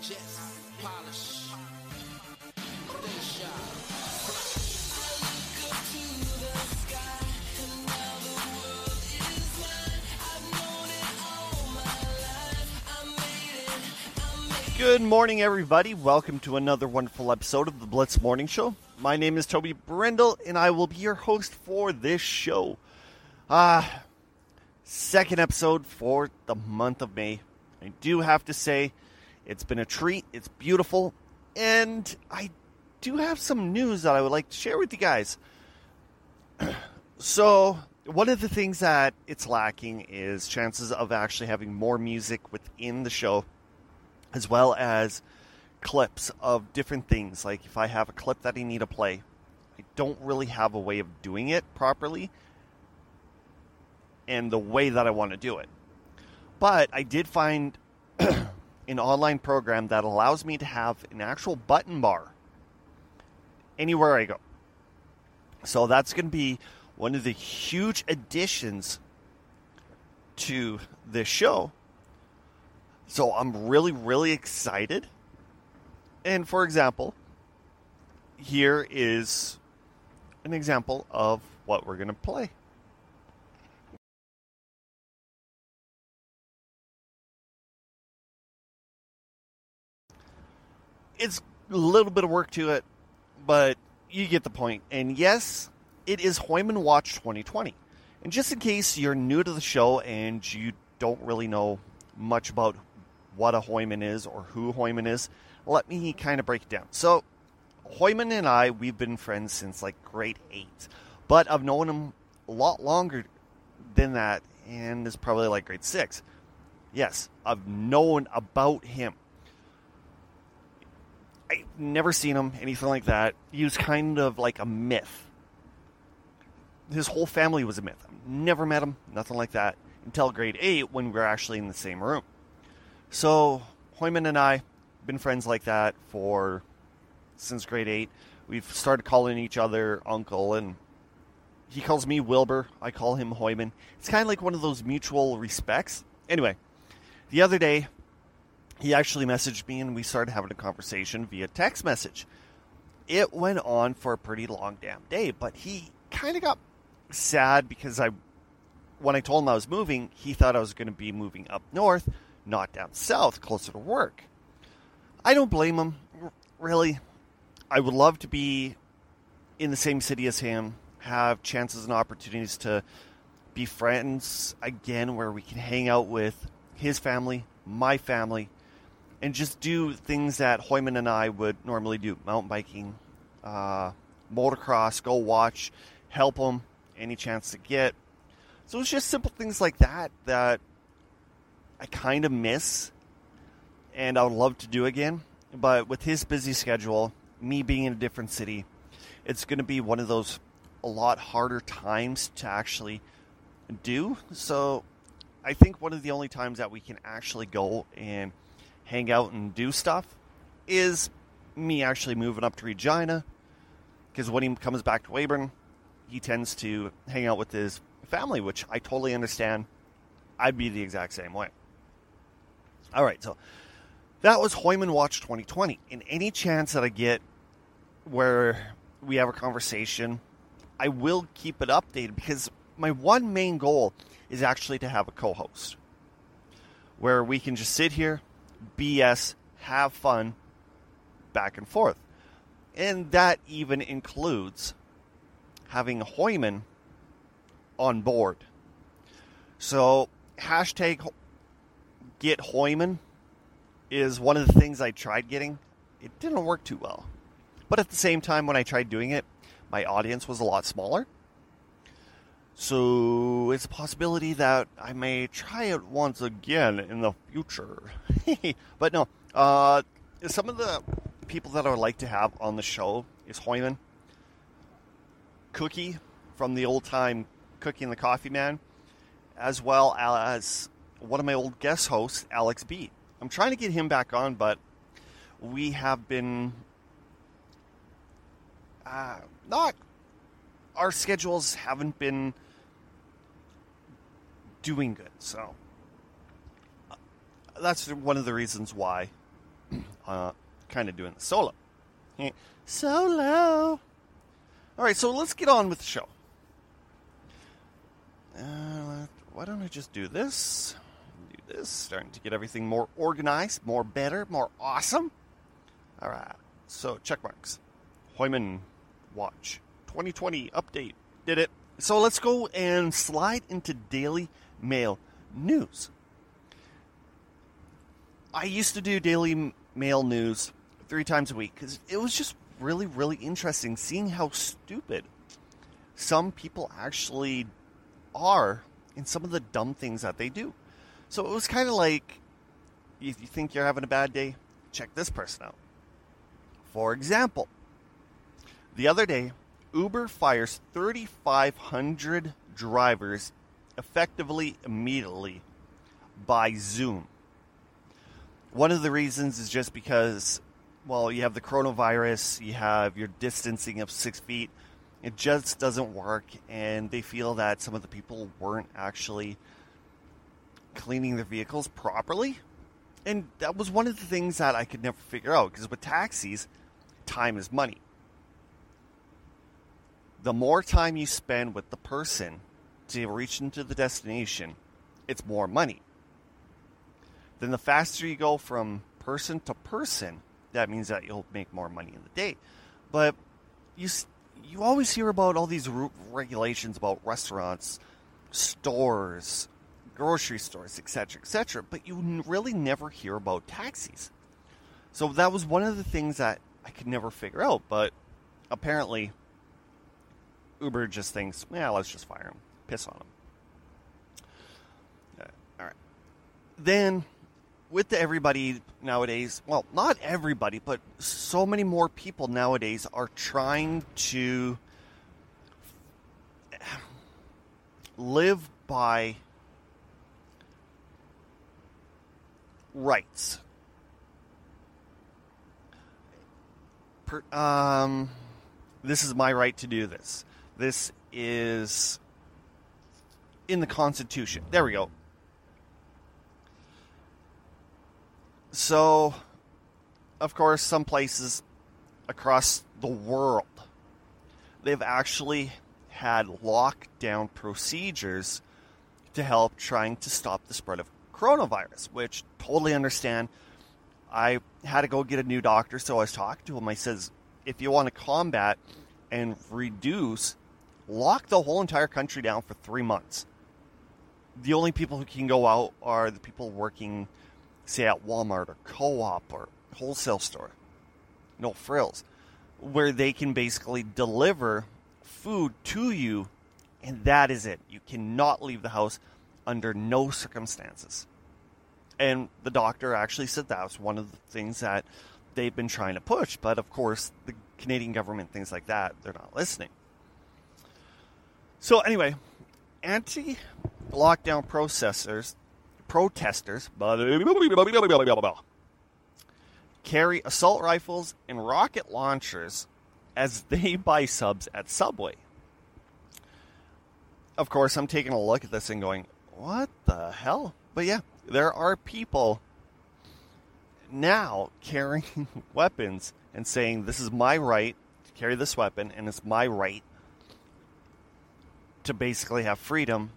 jets, polish. Good morning, everybody. Welcome to another wonderful episode of the Blitz Morning Show. My name is Toby Brindle, and I will be your host for this show. Ah, second episode for the month of May. I do have to say, it's been a treat. It's beautiful, and I do have some news that I would like to share with you guys. so, one of the things that it's lacking is chances of actually having more music within the show as well as clips of different things. Like if I have a clip that I need to play, I don't really have a way of doing it properly and the way that I want to do it. But I did find an online program that allows me to have an actual button bar anywhere I go. So that's going to be one of the huge additions to this show so I'm really, really excited. And for example, here is an example of what we're going to play. It's a little bit of work to it, but you get the point. And yes, it is Hoyman Watch 2020. And just in case you're new to the show and you don't really know much about what a Hoyman is or who Hoyman is, let me kind of break it down. So, Hoyman and I, we've been friends since like grade eight, but I've known him a lot longer than that, and is probably like grade six. Yes, I've known about him. I've never seen him, anything like that. He was kind of like a myth. His whole family was a myth. Never met him, nothing like that, until grade eight when we were actually in the same room. So Hoyman and I been friends like that for since grade eight. We've started calling each other uncle, and he calls me Wilbur. I call him Hoyman. It's kind of like one of those mutual respects. Anyway, the other day, he actually messaged me, and we started having a conversation via text message. It went on for a pretty long damn day, but he kind of got sad because I, when I told him I was moving, he thought I was going to be moving up north not down south, closer to work. I don't blame him, really. I would love to be in the same city as him, have chances and opportunities to be friends again where we can hang out with his family, my family, and just do things that Hoyman and I would normally do mountain biking, uh, motocross, go watch, help him any chance to get. So it's just simple things like that that I kind of miss and I would love to do again. But with his busy schedule, me being in a different city, it's going to be one of those a lot harder times to actually do. So I think one of the only times that we can actually go and hang out and do stuff is me actually moving up to Regina. Because when he comes back to Weyburn, he tends to hang out with his family, which I totally understand. I'd be the exact same way. All right, so that was Hoyman Watch 2020. In any chance that I get where we have a conversation, I will keep it updated because my one main goal is actually to have a co host where we can just sit here, BS, have fun, back and forth. And that even includes having Hoyman on board. So, hashtag get Hoyman is one of the things I tried getting. It didn't work too well. But at the same time, when I tried doing it, my audience was a lot smaller. So it's a possibility that I may try it once again in the future. but no, uh, some of the people that I would like to have on the show is Hoyman, Cookie from the old time Cookie and the Coffee Man, as well as one of my old guest hosts, Alex B. I'm trying to get him back on, but we have been uh, not. Our schedules haven't been doing good, so uh, that's one of the reasons why uh, kind of doing the solo. Solo. All right, so let's get on with the show. Uh, why don't I just do this? Do this. Starting to get everything more organized, more better, more awesome. All right. So check marks. Hoyman Watch 2020 update. Did it. So let's go and slide into Daily Mail news. I used to do Daily Mail news three times a week because it was just really, really interesting seeing how stupid some people actually are in some of the dumb things that they do. So it was kind of like if you think you're having a bad day, check this person out. For example, the other day, Uber fires 3,500 drivers effectively immediately by Zoom. One of the reasons is just because, well, you have the coronavirus, you have your distancing of six feet, it just doesn't work, and they feel that some of the people weren't actually cleaning their vehicles properly. And that was one of the things that I could never figure out because with taxis, time is money. The more time you spend with the person to reach into the destination, it's more money. Then the faster you go from person to person, that means that you'll make more money in the day. But you you always hear about all these regulations about restaurants, stores, grocery stores, etc., etc., but you really never hear about taxis. So that was one of the things that I could never figure out, but apparently Uber just thinks, yeah, let's just fire him, on them. All right. Then with everybody nowadays, well, not everybody, but so many more people nowadays are trying to live by rights. Per, um, this is my right to do this. This is in the Constitution. There we go. So, of course, some places across the world, they've actually had lockdown procedures to help trying to stop the spread of coronavirus, which totally understand. I had to go get a new doctor, so I was talking to him. I says, if you want to combat and reduce, lock the whole entire country down for three months. The only people who can go out are the people working say at Walmart or co-op or wholesale store. No frills. Where they can basically deliver food to you and that is it. You cannot leave the house under no circumstances. And the doctor actually said that was one of the things that they've been trying to push, but of course the Canadian government things like that, they're not listening. So anyway, anti lockdown processors protesters carry assault rifles and rocket launchers as they buy subs at Subway. Of course, I'm taking a look at this and going, what the hell? But yeah, there are people now carrying weapons and saying, this is my right to carry this weapon, and it's my right to basically have freedom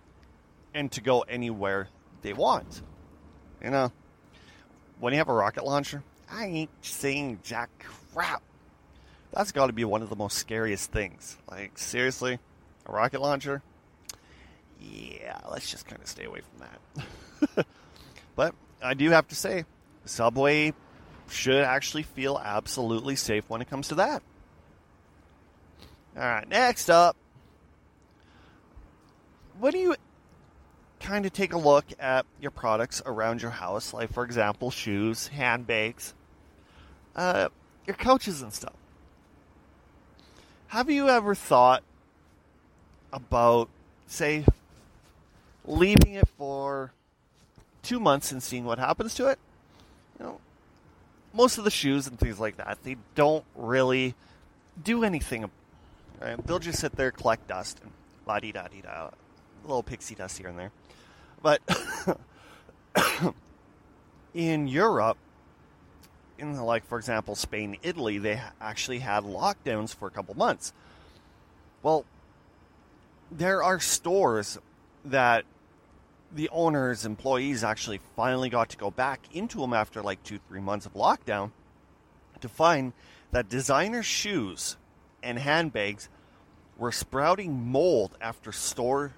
and to go anywhere they want. You know, when you have a rocket launcher, I ain't saying jack crap. That's got to be one of the most scariest things. Like, seriously, a rocket launcher? Yeah, let's just kind of stay away from that. but I do have to say, Subway should actually feel absolutely safe when it comes to that. All right, next up. Do you kind of take a look at your products around your house, like, for example, shoes, handbags, uh, your couches and stuff. Have you ever thought about, say, leaving it for two months and seeing what happens to it? You know, most of the shoes and things like that, they don't really do anything. Right? They'll just sit there, collect dust, and la di da di da, little pixie dust here and there. But in Europe, in like for example Spain, Italy, they actually had lockdowns for a couple months. Well, there are stores that the owners, employees actually finally got to go back into them after like two, three months of lockdown to find that designer shoes and handbags were sprouting mold after store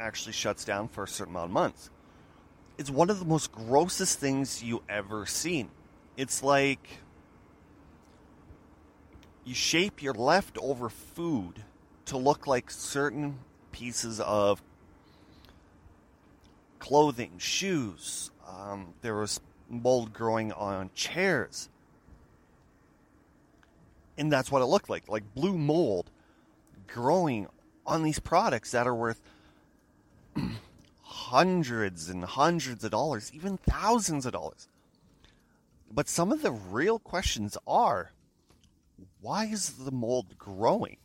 actually shuts down for a certain amount of months. It's one of the most grossest things you ever seen. It's like you shape your leftover food to look like certain pieces of clothing, shoes. Um, there was mold growing on chairs. And that's what it looked like like blue mold growing on these products that are worth hundreds and hundreds of dollars, even thousands of dollars. But some of the real questions are why is the mold growing?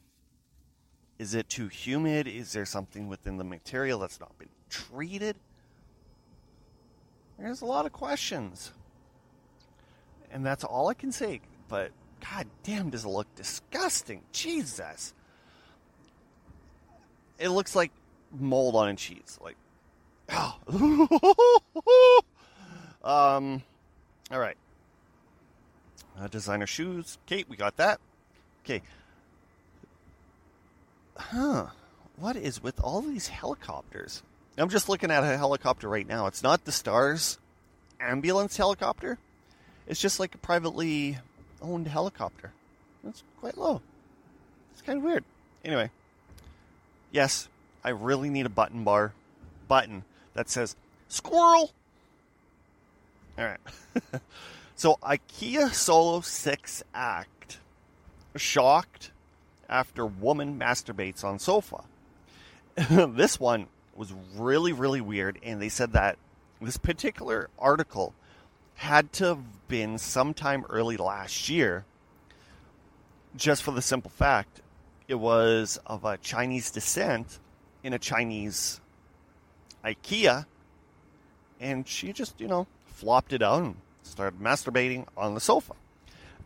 Is it too humid? Is there something within the material that's not been treated? There's a lot of questions. And that's all I can say. But god damn, does it look disgusting. Jesus. It looks like mold on a cheese. Like, um, all right. Uh, designer shoes. Kate, we got that. Okay. Huh. What is with all these helicopters? I'm just looking at a helicopter right now. It's not the STARS ambulance helicopter. It's just like a privately owned helicopter. It's quite low. It's kind of weird. Anyway, yes, I really need a button bar button that says squirrel. All right. so IKEA Solo 6 Act shocked after woman masturbates on sofa. this one was really really weird and they said that this particular article had to have been sometime early last year just for the simple fact it was of a Chinese descent in a Chinese IKEA and she just, you know, flopped it out and started masturbating on the sofa.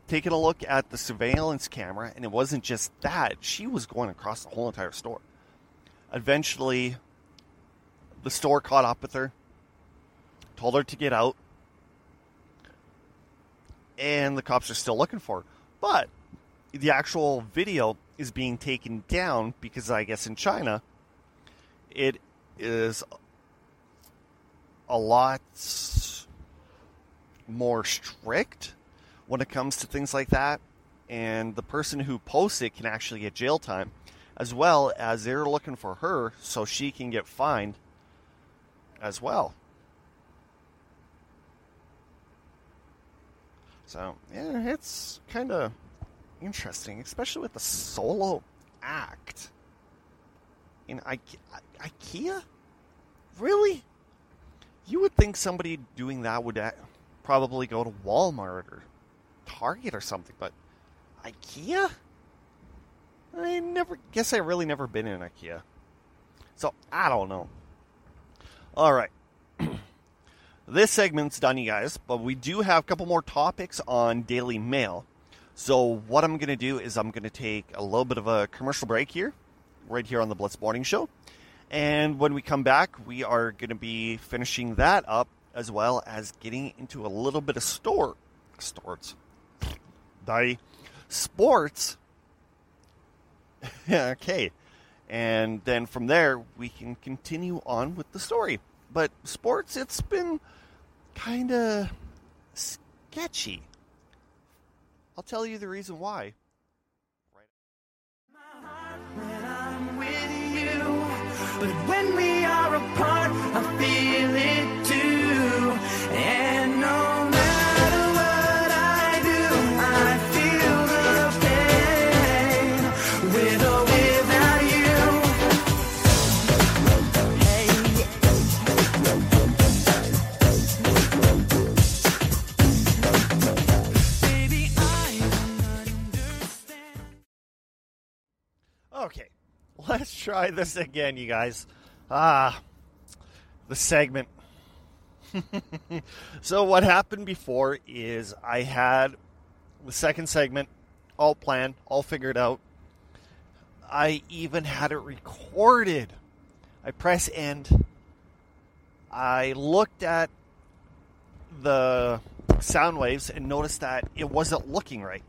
Taking a look at the surveillance camera, and it wasn't just that, she was going across the whole entire store. Eventually, the store caught up with her, told her to get out, and the cops are still looking for her. But the actual video is being taken down because I guess in China, it is a lot more strict when it comes to things like that. And the person who posts it can actually get jail time, as well as they're looking for her so she can get fined as well. So, yeah, it's kind of interesting, especially with the solo act in I- I- IKEA. Really? You would think somebody doing that would a- probably go to Walmart or Target or something, but IKEA? I never guess I really never been in IKEA. So, I don't know. All right. this segment's done, you guys, but we do have a couple more topics on Daily Mail. So, what I'm going to do is I'm going to take a little bit of a commercial break here, right here on the Blitz Morning Show. And when we come back, we are going to be finishing that up as well as getting into a little bit of store sports. Die sports. okay. And then from there, we can continue on with the story. But sports, it's been kind of sketchy. I'll tell you the reason why. But when we are apart, I feel it let's try this again, you guys. Ah, the segment. So what happened before is I had the second segment all planned, all figured out. I even had it recorded. I press end. I looked at the sound waves and noticed that it wasn't looking right.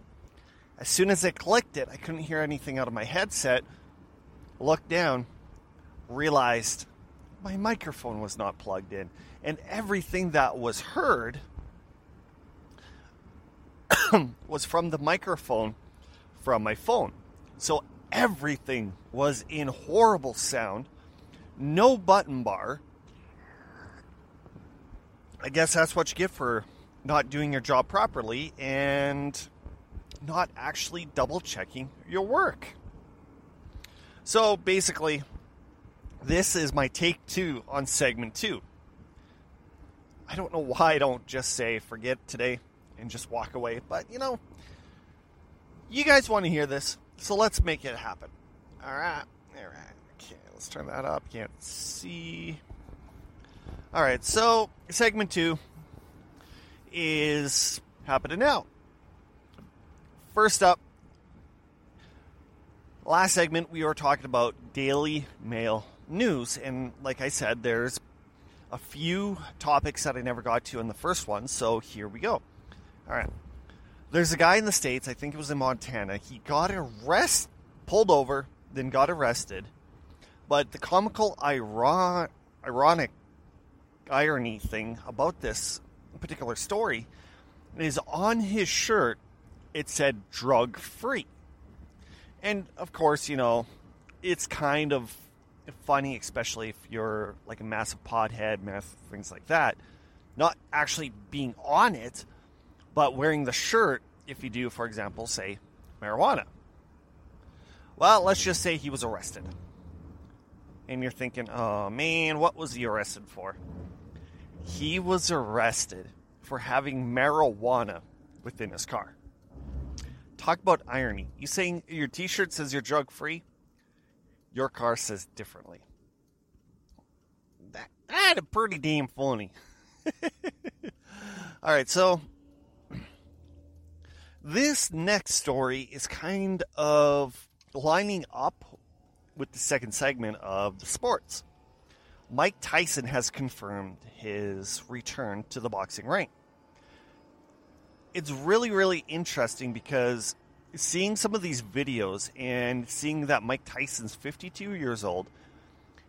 As soon as I clicked it, I couldn't hear anything out of my headset. Looked down, realized my microphone was not plugged in, and everything that was heard was from the microphone from my phone. So everything was in horrible sound, no button bar. I guess that's what you get for not doing your job properly and not actually double checking your work. So basically, this is my take two on segment two. I don't know why I don't just say forget today and just walk away, but you know, you guys want to hear this, so let's make it happen. All right, all right. Okay, let's turn that up. Can't see. All right, so segment two is happening now. First up, last segment we were talking about Daily Mail news, and like I said, there's a few topics that I never got to in the first one, so here we go. All right. There's a guy in the States, I think it was in Montana. He got arrested, pulled over, then got arrested. But the comical, iron, ironic irony thing about this particular story is on his shirt, it said drug free. And of course, you know, it's kind of funny, especially if you're like a massive podhead, meth, things like that. Not actually being on it, but wearing the shirt if you do, for example, say marijuana. Well, let's just say he was arrested. And you're thinking, oh man, what was he arrested for? He was arrested for having marijuana within his car. Talk about irony. You saying your t shirt says you're drug free? Your car says differently. That, that's pretty damn funny. All right, so this next story is kind of lining up with the second segment of the sports. Mike Tyson has confirmed his return to the boxing ring. It's really, really interesting because seeing some of these videos and seeing that Mike Tyson's 52 years old,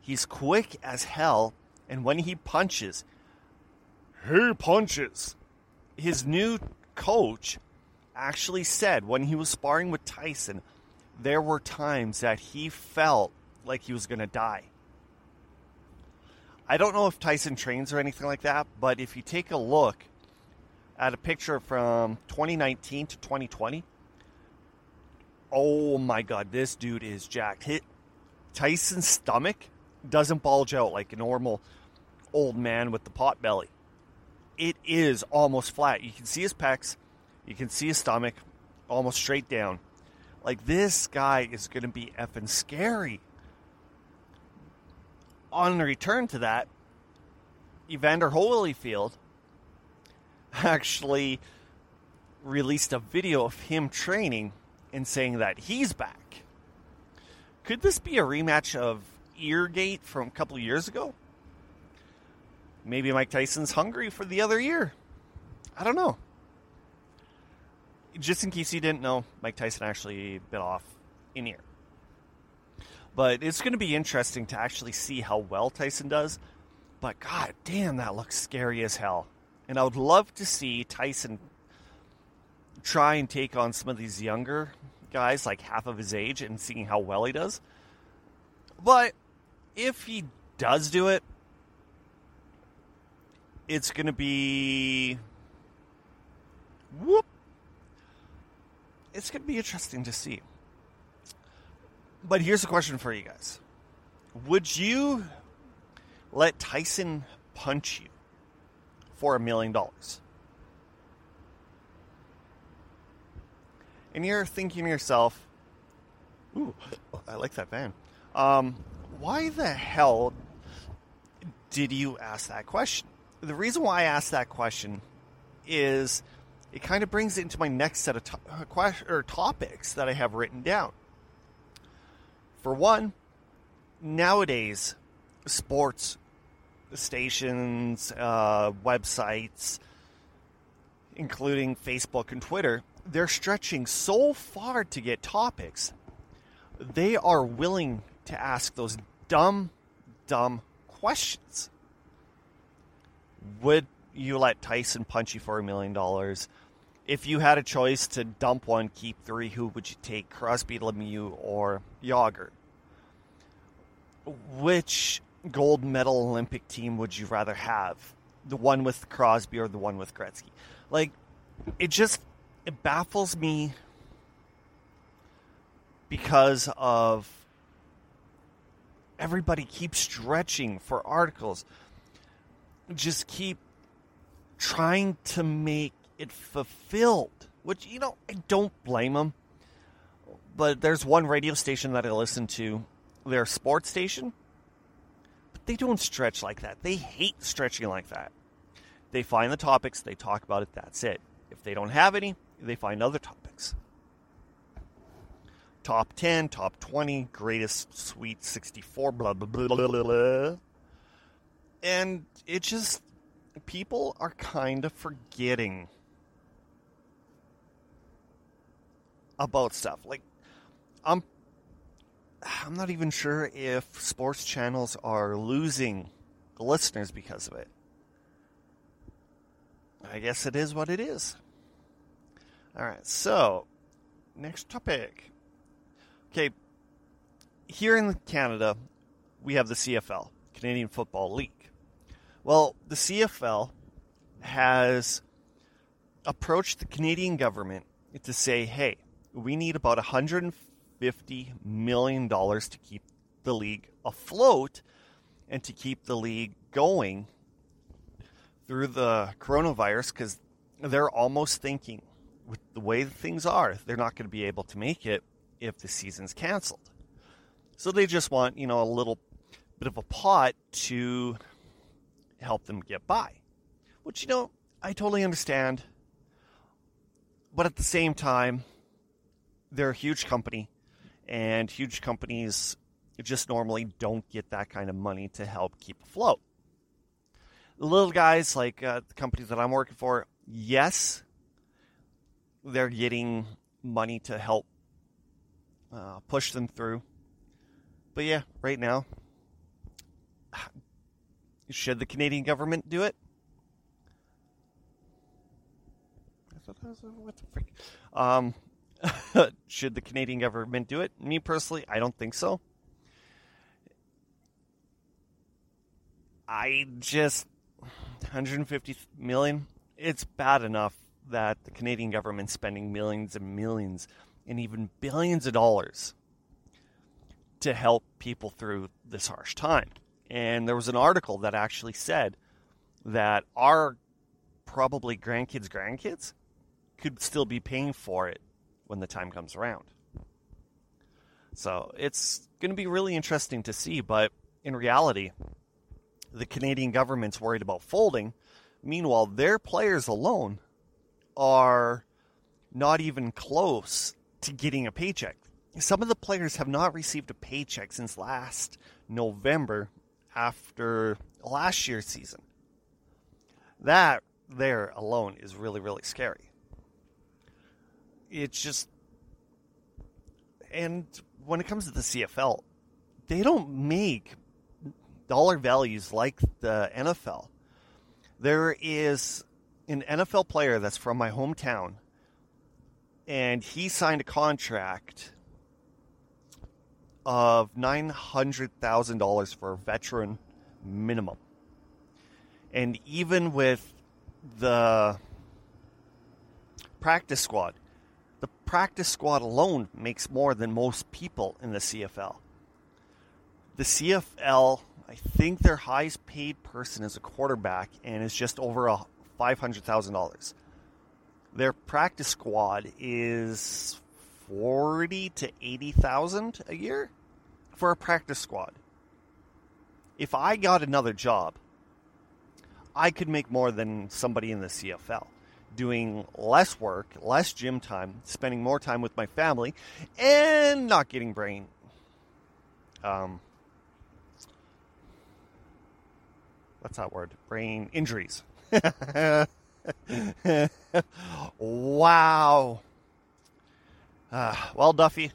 he's quick as hell, and when he punches, he punches. His new coach actually said when he was sparring with Tyson, there were times that he felt like he was going to die. I don't know if Tyson trains or anything like that, but if you take a look at a picture from 2019 to 2020, oh my god, this dude is jacked. Hit Tyson's stomach doesn't bulge out like a normal old man with the pot belly. It is almost flat. You can see his pecs, you can see his stomach almost straight down. Like this guy is going to be effing scary. On return to that, Evander Holyfield actually released a video of him training and saying that he's back. Could this be a rematch of Eargate from a couple years ago? Maybe Mike Tyson's hungry for the other year. I don't know. Just in case you didn't know, Mike Tyson actually bit off an ear. But it's going to be interesting to actually see how well Tyson does. But god damn, that looks scary as hell. And I would love to see Tyson try and take on some of these younger guys, like half of his age, and seeing how well he does. But if he does do it, it's going to be. Whoop. It's going to be interesting to see. But here's a question for you guys Would you let Tyson punch you for a million dollars? And you're thinking to yourself, ooh, I like that van. Um, why the hell did you ask that question? the reason why I asked that question is it kind of brings it into my next set of to- uh, or topics that I have written down. For one, nowadays, sports stations, uh, websites, including Facebook and Twitter, they're stretching so far to get topics. They are willing to ask those dumb, dumb questions. Would you let Tyson punch you for a million dollars? If you had a choice to dump one, keep three, who would you take? Crosby, Lemieux, or Jagr? Which gold medal Olympic team would you rather have? The one with Crosby or the one with Gretzky? Like, it just it baffles me because of everybody keeps stretching for articles. Just keep trying to make it fulfilled, which you know I don't blame them. But there's one radio station that I listen to, their sports station, they don't stretch like that. They hate stretching like that. They find the topics, they talk about it, that's it. If they don't have any, they find other topics. Top 10, top 20, greatest sweet 64, blah, blah, blah, blah, blah, blah. And it just, people are kind of forgetting about stuff. Like, I'm, I'm not even sure if sports channels are losing listeners because of it. I guess it is what it is. All right, so next topic. Okay, here in Canada, we have the CFL, Canadian Football League. Well, the CFL has approached the Canadian government to say, hey, we need about $150 million to keep the league afloat and to keep the league going through the coronavirus because they're almost thinking with the way things are, they're not going to be able to make it if the season's canceled. So they just want, you know, a little bit of a pot to help them get by. Which, you know, I totally understand. But at the same time, they're a huge company, and huge companies just normally don't get that kind of money to help keep afloat. The little guys, like uh, the companies that I'm working for, yes, they're getting money to help uh, push them through. But yeah, right now, should the Canadian government do it? I thought, that was what the frick? Um, should the Canadian government do it? Me personally, I don't think so. I just 150 million. It's bad enough that the Canadian government's spending millions and millions and even billions of dollars to help people through this harsh time. And there was an article that actually said that our probably grandkids' grandkids could still be paying for it when the time comes around. So it's going to be really interesting to see. But in reality, the Canadian government's worried about folding. Meanwhile, their players alone are not even close to getting a paycheck. Some of the players have not received a paycheck since last November after last year's season. That there alone is really, really scary. It's just. And when it comes to the CFL, they don't make dollar values like the NFL. There is an NFL player that's from my hometown, and he signed a contract of $900,000 for a veteran minimum. And even with the practice squad, the practice squad alone makes more than most people in the CFL. The CFL, I think their highest paid person is a quarterback and is just over a $500,000. Their practice squad is 40 to 80,000 a year for a practice squad. If I got another job, I could make more than somebody in the CFL, doing less work, less gym time, spending more time with my family, and not getting brain. Um, what's that word? Brain injuries. wow. Uh, well, Duffy,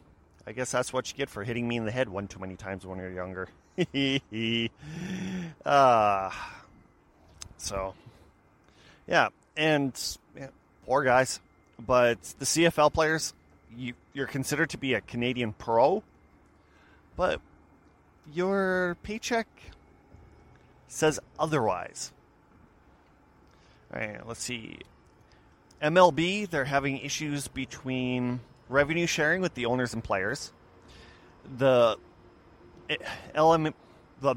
I guess that's what you get for hitting me in the head one too many times when you're younger. uh, so, yeah, and poor guys. But the CFL players, you, you're considered to be a Canadian pro, but your paycheck says otherwise. All right, let's see. MLB, they're having issues between revenue sharing with the owners and players. The eh, LM, the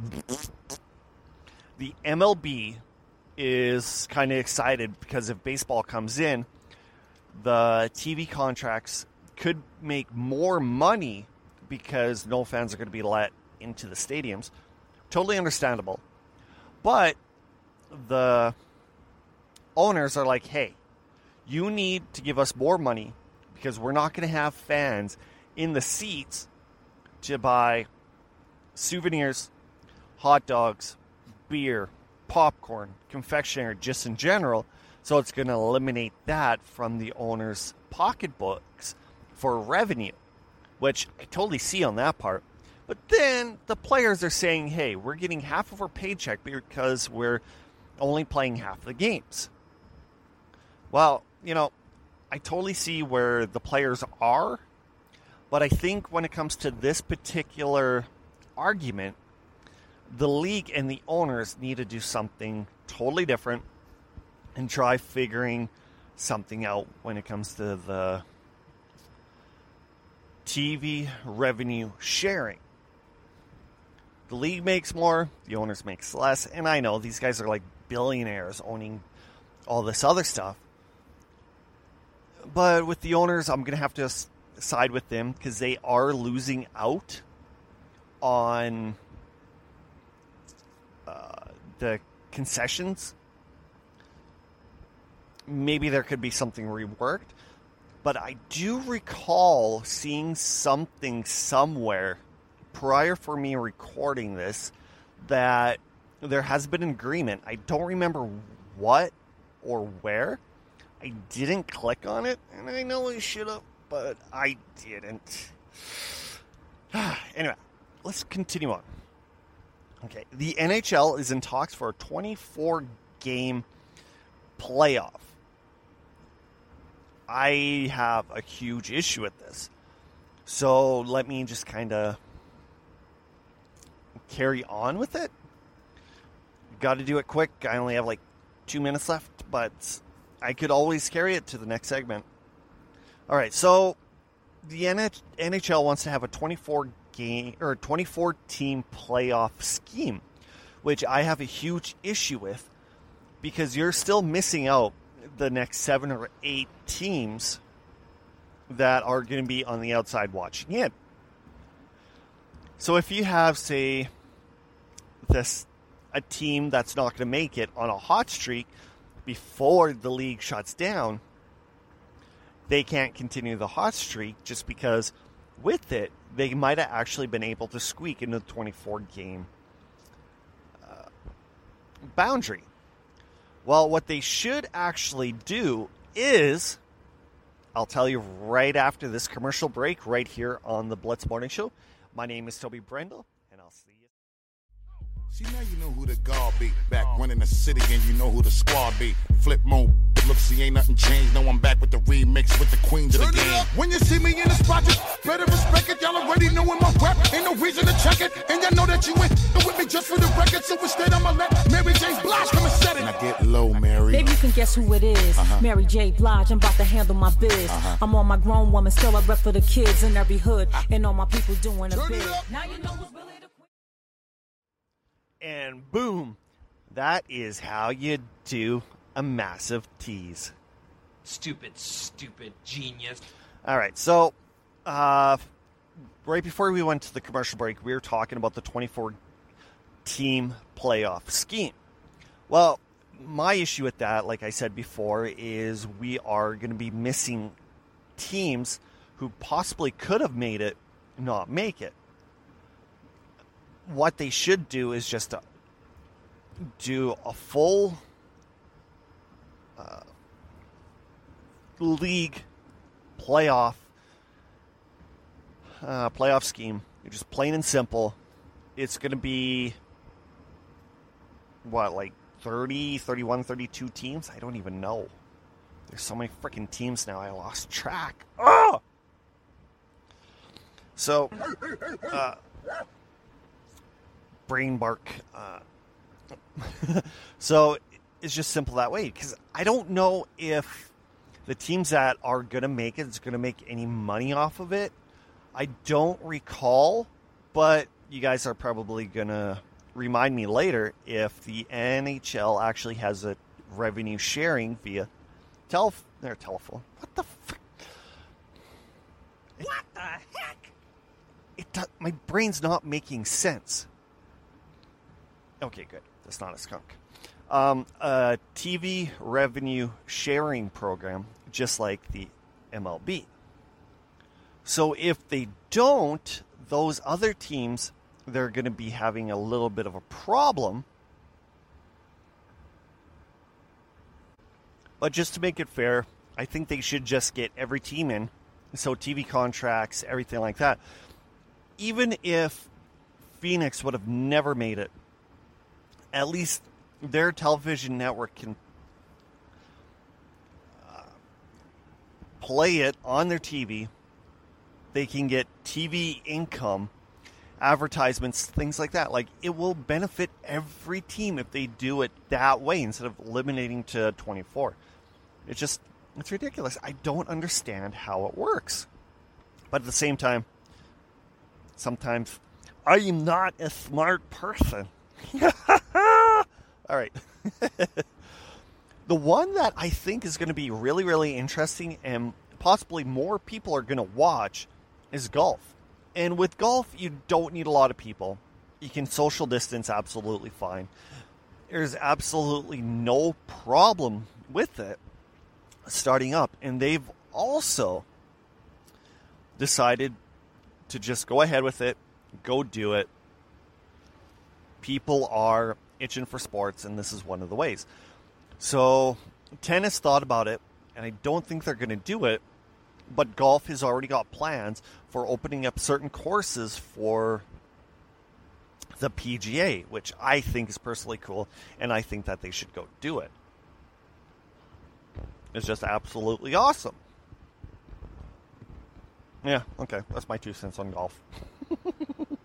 the MLB is kind of excited because if baseball comes in, the TV contracts could make more money because no fans are going to be let into the stadiums. Totally understandable. But the owners are like, hey, you need to give us more money because we're not going to have fans in the seats to buy souvenirs, hot dogs, beer, popcorn, confectionery, just in general. So it's going to eliminate that from the owner's pocketbooks for revenue, which I totally see on that part. But then the players are saying, hey, we're getting half of our paycheck because we're only playing half the games. Well, you know, I totally see where the players are, but I think when it comes to this particular argument, the league and the owners need to do something totally different and try figuring something out when it comes to the TV revenue sharing. The league makes more, the owners makes less, and I know these guys are like billionaires owning all this other stuff. But with the owners, I'm going to have to side with them because they are losing out on the concessions. Maybe there could be something reworked, but I do recall seeing something somewhere prior for me recording this that there has been an agreement. I don't remember what or where. I didn't click on it, and I know I should have, but I didn't. anyway, let's continue on. Okay, the NHL is in talks for a 24 game playoff. I have a huge issue with this. So let me just kind of carry on with it. Got to do it quick. I only have like two minutes left, but I could always carry it to the next segment. All right, so the NHL wants to have a 24 game or 24 team playoff scheme, which I have a huge issue with because you're still missing out the next seven or eight teams that are going to be on the outside watching in. So if you have, say, this a team that's not going to make it on a hot streak before the league shuts down, they can't continue the hot streak just because with it they might have actually been able to squeak into the 24 game uh, boundary. Well, what they should actually do is, I'll tell you right after this commercial break, right here on the Blitz Morning Show. My name is Toby Brendel, and I'll see you. See now you know who the guard be. Back when in the city and you know who the squad be. Flip mode. Look, see ain't nothing changed. No, I'm back with the remix with the queens of the game. When you see me in the spot, you better respect it. Y'all already knowin' my rap. Ain't no reason to check it. And y'all know that you ain't with me just for the record. So instead I'ma let Mary J. Blige come and set it. Now get low, Mary. Maybe you can guess who it is. Uh-huh. Mary J. Blige, I'm about to handle my biz. Uh-huh. I'm on my grown woman, still I rep for the kids in every hood. Ah. And all my people doing a Turn it bid. up. Now you know what's really the And boom, that is how you do a massive tease. Stupid, stupid genius. All right, so uh, right before we went to the commercial break, we were talking about the 24 team playoff scheme. Well, my issue with that, like I said before, is we are going to be missing teams who possibly could have made it not make it. What they should do is just uh, do a full league playoff uh, playoff scheme. Just plain and simple. It's going to be what like 30, 31, 32 teams? I don't even know. There's so many freaking teams now. I lost track. Oh! So, uh, brain bark. Uh, so it's just simple that way because I don't know if the teams that are going to make it is going to make any money off of it. I don't recall, but you guys are probably going to remind me later if the NHL actually has a revenue sharing via tel- their telephone. What the fuck? What the heck? It my brain's not making sense. Okay, good. That's not a skunk. Um, a TV revenue sharing program, just like the MLB. So if they don't, those other teams they're going to be having a little bit of a problem. But just to make it fair, I think they should just get every team in. So TV contracts, everything like that. Even if Phoenix would have never made it, at least their television network can uh, play it on their TV. They can get TV income advertisements, things like that. Like it will benefit every team if they do it that way instead of eliminating to 24. It's just it's ridiculous. I don't understand how it works. But at the same time, sometimes I am not a smart person. All right. the one that I think is going to be really, really interesting and possibly more people are going to watch is golf. And with golf, you don't need a lot of people. You can social distance absolutely fine. There's absolutely no problem with it starting up. And they've also decided to just go ahead with it, go do it. People are itching for sports, and this is one of the ways. So, tennis thought about it, and I don't think they're going to do it but golf has already got plans for opening up certain courses for the PGA, which I think is personally cool, and I think that they should go do it. It's just absolutely awesome. Yeah, okay, that's my two cents on golf.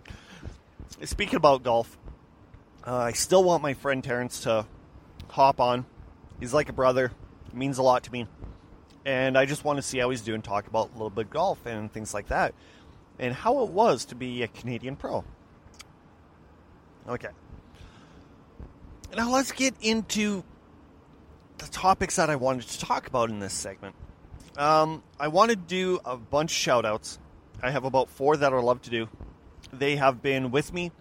Speaking about golf, uh, I still want my friend Terrence to hop on. He's like a brother, means a lot to me and I just want to see how he's doing. Talk about a little bit of golf and things like that, and how it was to be a Canadian pro. Okay. Now let's get into the topics that I wanted to talk about in this segment. Um, I want to do a bunch of shout outs. I have about four that I love to do. They have been with me,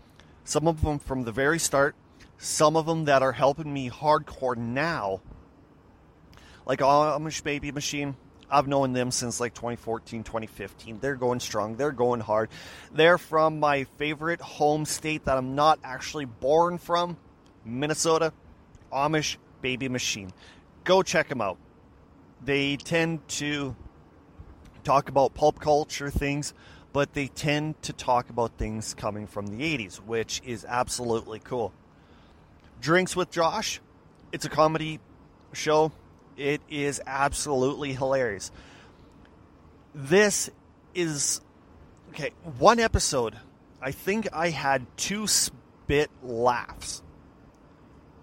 some of them from the very start, some of them that are helping me hardcore now like oh, Amish Baby Machine. I've known them since like 2014, 2015. They're going strong. They're going hard. They're from my favorite home state that I'm not actually born from, Minnesota. Amish Baby Machine. Go check them out. They tend to talk about pulp culture things, but they tend to talk about things coming from the 80s, which is absolutely cool. Drinks with Josh. It's a comedy show it is absolutely hilarious. This is okay. One episode, I think I had two spit laughs.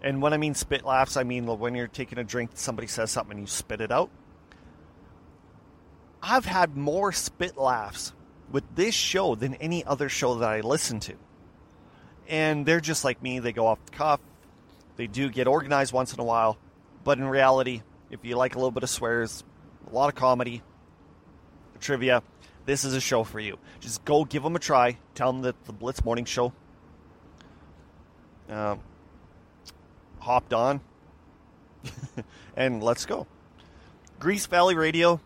And when I mean spit laughs, I mean when you're taking a drink, somebody says something and you spit it out. I've had more spit laughs with this show than any other show that I listen to. And they're just like me, they go off the cuff. They do get organized once in a while, but in reality, if you like a little bit of swears, a lot of comedy, trivia, this is a show for you. Just go give them a try. Tell them that the Blitz Morning Show uh, hopped on. and let's go. Grease Valley Radio,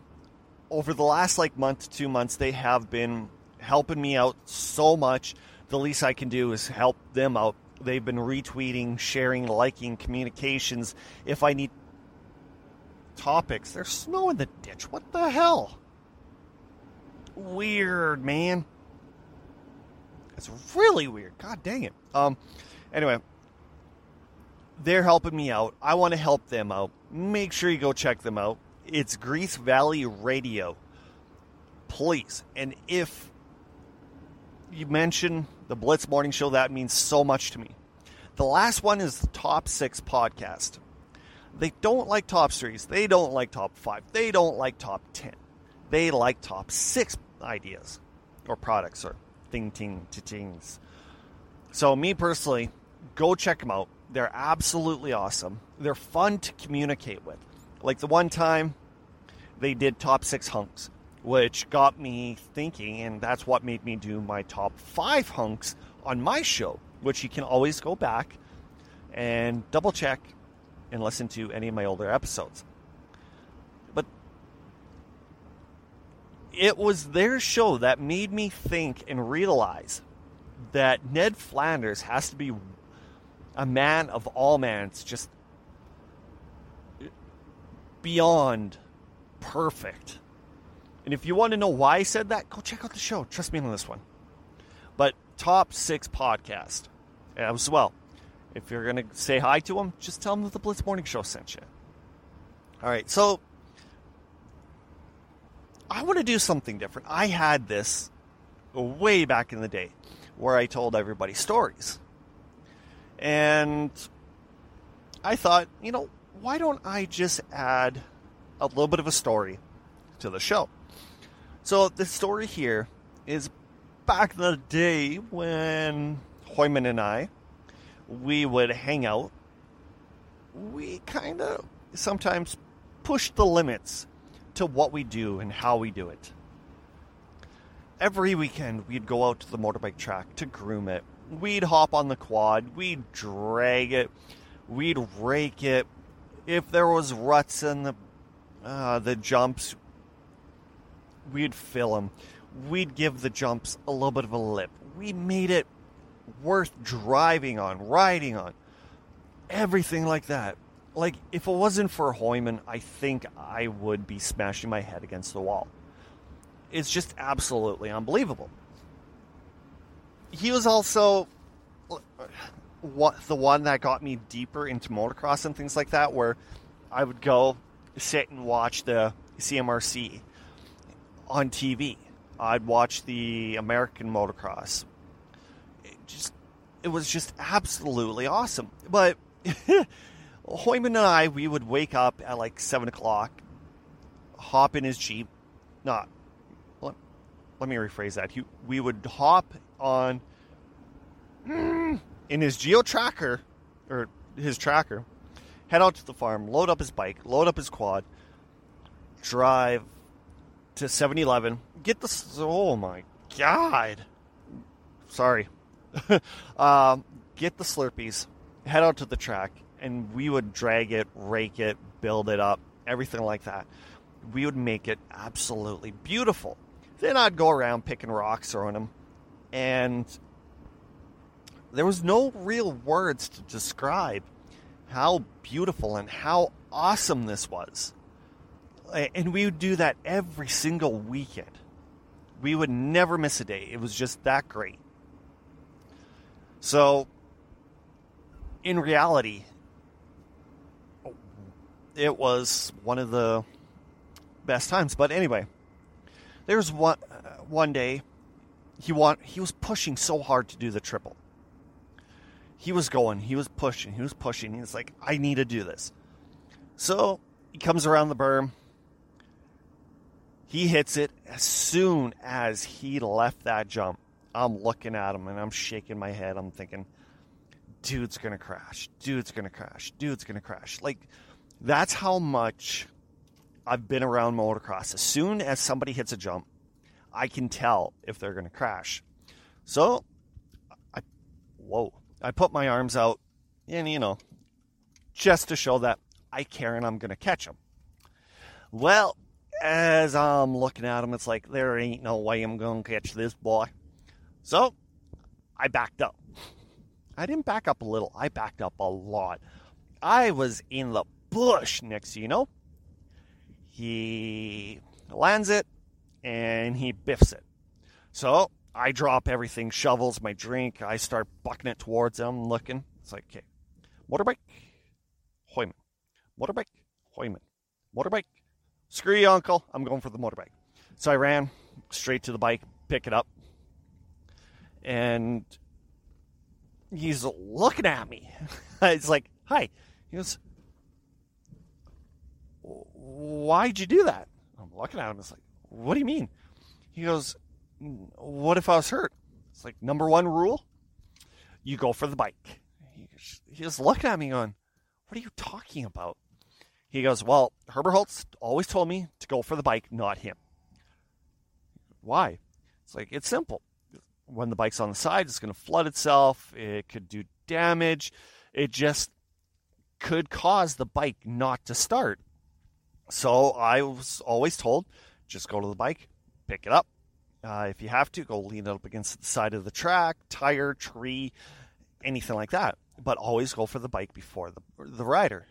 over the last like month, two months, they have been helping me out so much. The least I can do is help them out. They've been retweeting, sharing, liking, communications. If I need topics, there's snow in the ditch. What the hell? Weird, man. It's really weird. God dang it. Um, anyway, they're helping me out. I want to help them out. Make sure you go check them out. It's Grease Valley Radio. Please. And if you mention the Blitz Morning Show, that means so much to me. The last one is the Top 6 podcast. They don't like top threes. They don't like top five. They don't like top 10. They like top six ideas or products or thing ting tings. So, me personally, go check them out. They're absolutely awesome. They're fun to communicate with. Like the one time they did top six hunks, which got me thinking, and that's what made me do my top five hunks on my show, which you can always go back and double check and listen to any of my older episodes. But it was their show that made me think and realize that Ned Flanders has to be a man of all mans, just beyond perfect. And if you want to know why I said that, go check out the show. Trust me on this one. But top six podcast as well. If you're going to say hi to them, just tell them that the Blitz Morning Show sent you. All right, so I want to do something different. I had this way back in the day where I told everybody stories. And I thought, you know, why don't I just add a little bit of a story to the show? So the story here is back in the day when Hoyman and I we would hang out. We kind of sometimes push the limits to what we do and how we do it. Every weekend, we'd go out to the motorbike track to groom it. We'd hop on the quad, we'd drag it, we'd rake it. If there was ruts in the uh, the jumps, we'd fill them. We'd give the jumps a little bit of a lip. We made it worth driving on, riding on, everything like that. Like, if it wasn't for Hoyman, I think I would be smashing my head against the wall. It's just absolutely unbelievable. He was also what the one that got me deeper into motocross and things like that, where I would go sit and watch the CMRC on TV. I'd watch the American motocross just it was just absolutely awesome. But Hoyman and I, we would wake up at like seven o'clock, hop in his jeep. Not let, let me rephrase that. He, we would hop on in his geo tracker or his tracker, head out to the farm, load up his bike, load up his quad, drive to 7-Eleven, get the oh my god. Sorry, um, get the Slurpees, head out to the track, and we would drag it, rake it, build it up, everything like that. We would make it absolutely beautiful. Then I'd go around picking rocks, throwing them, and there was no real words to describe how beautiful and how awesome this was. And we would do that every single weekend. We would never miss a day. It was just that great. So, in reality, it was one of the best times. But anyway, there was one uh, one day he want he was pushing so hard to do the triple. He was going, he was pushing, he was pushing. He was like, I need to do this. So he comes around the berm. He hits it as soon as he left that jump. I'm looking at him and I'm shaking my head. I'm thinking, dude's gonna crash. Dude's gonna crash. Dude's gonna crash. Like, that's how much I've been around motocross. As soon as somebody hits a jump, I can tell if they're gonna crash. So, I, whoa, I put my arms out and, you know, just to show that I care and I'm going to catch him. Well, as I'm looking at him, it's like, there ain't no way I'm going to catch this boy. So I backed up. I didn't back up a little, I backed up a lot. I was in the bush next, you know. He lands it and he biffs it. So I drop everything, shovels, my drink. I start bucking it towards him, looking. It's like, okay, motorbike, Hoyman. Motorbike, Hoyman. Motorbike, screw you, uncle. I'm going for the motorbike. So I ran straight to the bike, pick it up, and he's looking at me. it's like, hi. He goes, why'd you do that? I'm looking at him. It's like, what do you mean? He goes, what if I was hurt? It's like, number one rule, you go for the bike. He was looking at me going, what are you talking about? He goes, well, Herbert Holtz always told me to go for the bike, not him. Why? It's like, it's simple. When the bike's on the side, it's going to flood itself. It could do damage. It just could cause the bike not to start. So I was always told just go to the bike, pick it up. Uh, if you have to, go lean up against the side of the track, tire, tree, anything like that. But always go for the bike before the the rider.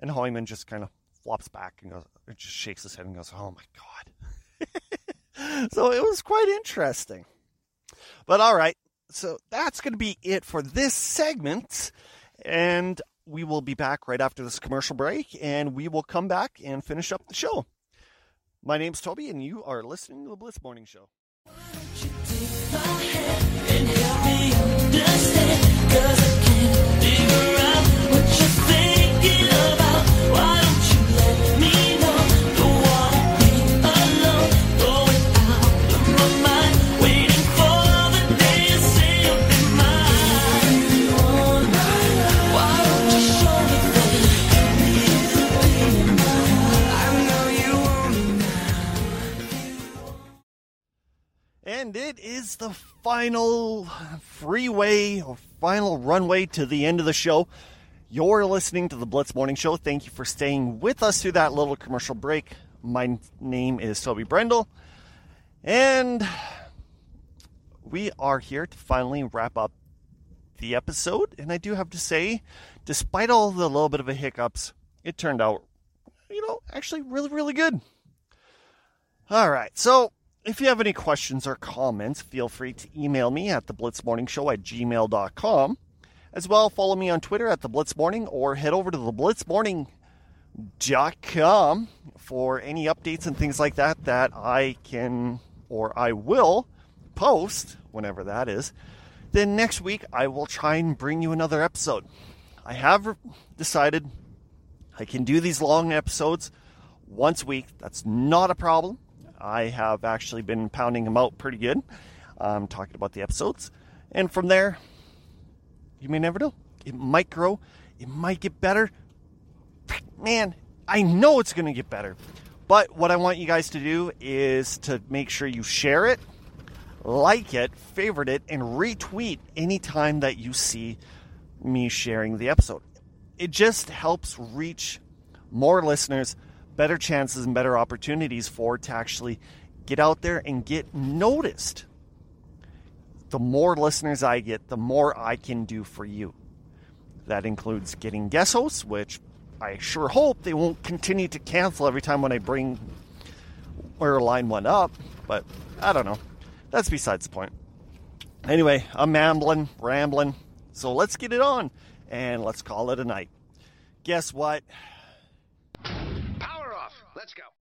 And Hoyman just kind of flops back and goes, just shakes his head and goes, "Oh my god." so it was quite interesting. But all right, so that's going to be it for this segment, and we will be back right after this commercial break, and we will come back and finish up the show. My name's Toby, and you are listening to the Blitz Morning Show. And it is the final freeway or final runway to the end of the show. You're listening to the Blitz Morning Show. Thank you for staying with us through that little commercial break. My name is Toby Brendel, and we are here to finally wrap up the episode. And I do have to say, despite all the little bit of a hiccups, it turned out, you know, actually really, really good. All right, so if you have any questions or comments, feel free to email me at theblitzmorningshow at gmail.com. As well, follow me on Twitter at theblitzmorning or head over to theblitzmorning.com for any updates and things like that that I can or I will post whenever that is. Then next week, I will try and bring you another episode. I have decided I can do these long episodes once a week. That's not a problem. I have actually been pounding them out pretty good, um, talking about the episodes. And from there, you may never know. It might grow, it might get better. Man, I know it's going to get better. But what I want you guys to do is to make sure you share it, like it, favorite it, and retweet anytime that you see me sharing the episode. It just helps reach more listeners better chances and better opportunities for to actually get out there and get noticed. The more listeners I get, the more I can do for you. That includes getting guest hosts, which I sure hope they won't continue to cancel every time when I bring or line one up, but I don't know. That's besides the point. Anyway, I'm rambling, rambling. So let's get it on and let's call it a night. Guess what? Let's go.